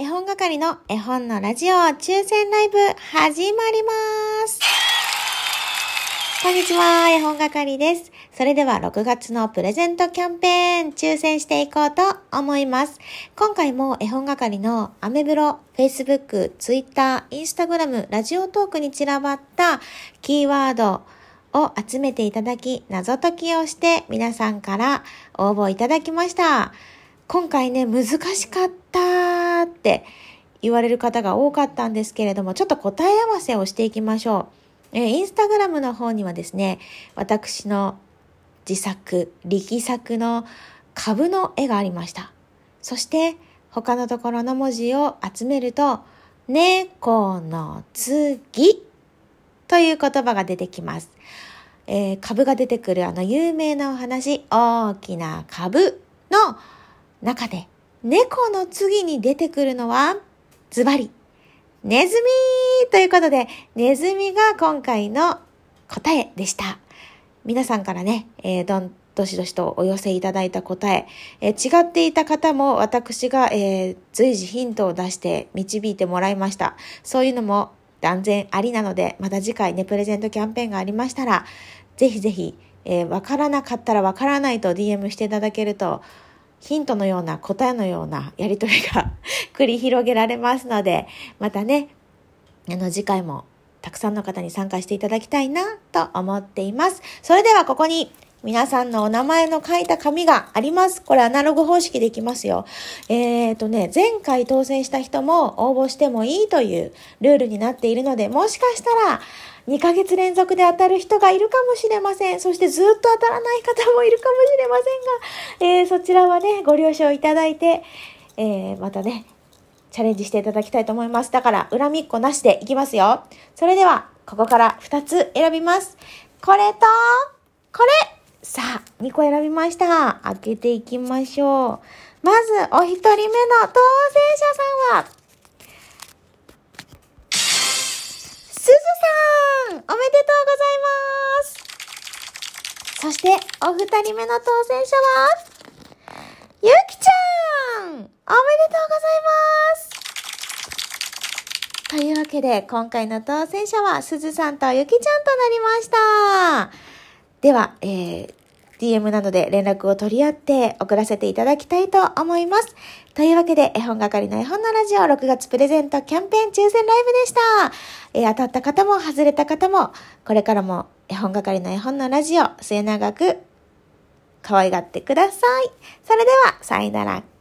絵本係の絵本のラジオ抽選ライブ始まります。こんにちは、絵本係です。それでは6月のプレゼントキャンペーン抽選していこうと思います。今回も絵本係のアメブロ、Facebook、Twitter、Instagram、ラジオトークに散らばったキーワードを集めていただき、謎解きをして皆さんから応募いただきました。今回ね、難しかったって言われる方が多かったんですけれども、ちょっと答え合わせをしていきましょう。えーインスタグラムの方にはですね、私の自作、力作の株の絵がありました。そして、他のところの文字を集めると、猫の次という言葉が出てきます。えー株が出てくるあの有名なお話、大きな株の中で、猫の次に出てくるのは、ズバリ、ネズミということで、ネズミが今回の答えでした。皆さんからね、えーどん、どしどしとお寄せいただいた答え、えー違っていた方も私が、えー随時ヒントを出して導いてもらいました。そういうのも断然ありなので、また次回ね、プレゼントキャンペーンがありましたら、ぜひぜひ、えーわからなかったらわからないと DM していただけると、ヒントのような答えのようなやりとりが 繰り広げられますので、またね、あの次回もたくさんの方に参加していただきたいなと思っています。それではここに皆さんのお名前の書いた紙があります。これアナログ方式でいきますよ。えーとね、前回当選した人も応募してもいいというルールになっているので、もしかしたら2ヶ月連続で当たる人がいるかもしれません。そしてずっと当たらない方もいるかもしれませんが、えーそちらはね、ご了承いただいて、えーまたね、チャレンジしていただきたいと思います。だから、恨みっこなしでいきますよ。それでは、ここから2つ選びます。これと、これさあ、2個選びました。開けていきましょう。まず、お一人目の当選者さんは、すずさんおめでとうございますそして、お二人目の当選者は、ゆきちゃんおめでとうございますというわけで、今回の当選者は、すずさんとゆきちゃんとなりました。では、えー、DM などで連絡を取り合って送らせていただきたいと思います。というわけで、絵本係の絵本のラジオ6月プレゼントキャンペーン抽選ライブでした。えー当たった方も外れた方も、これからも絵本係の絵本のラジオ末永く可愛がってください。それでは、さよなら。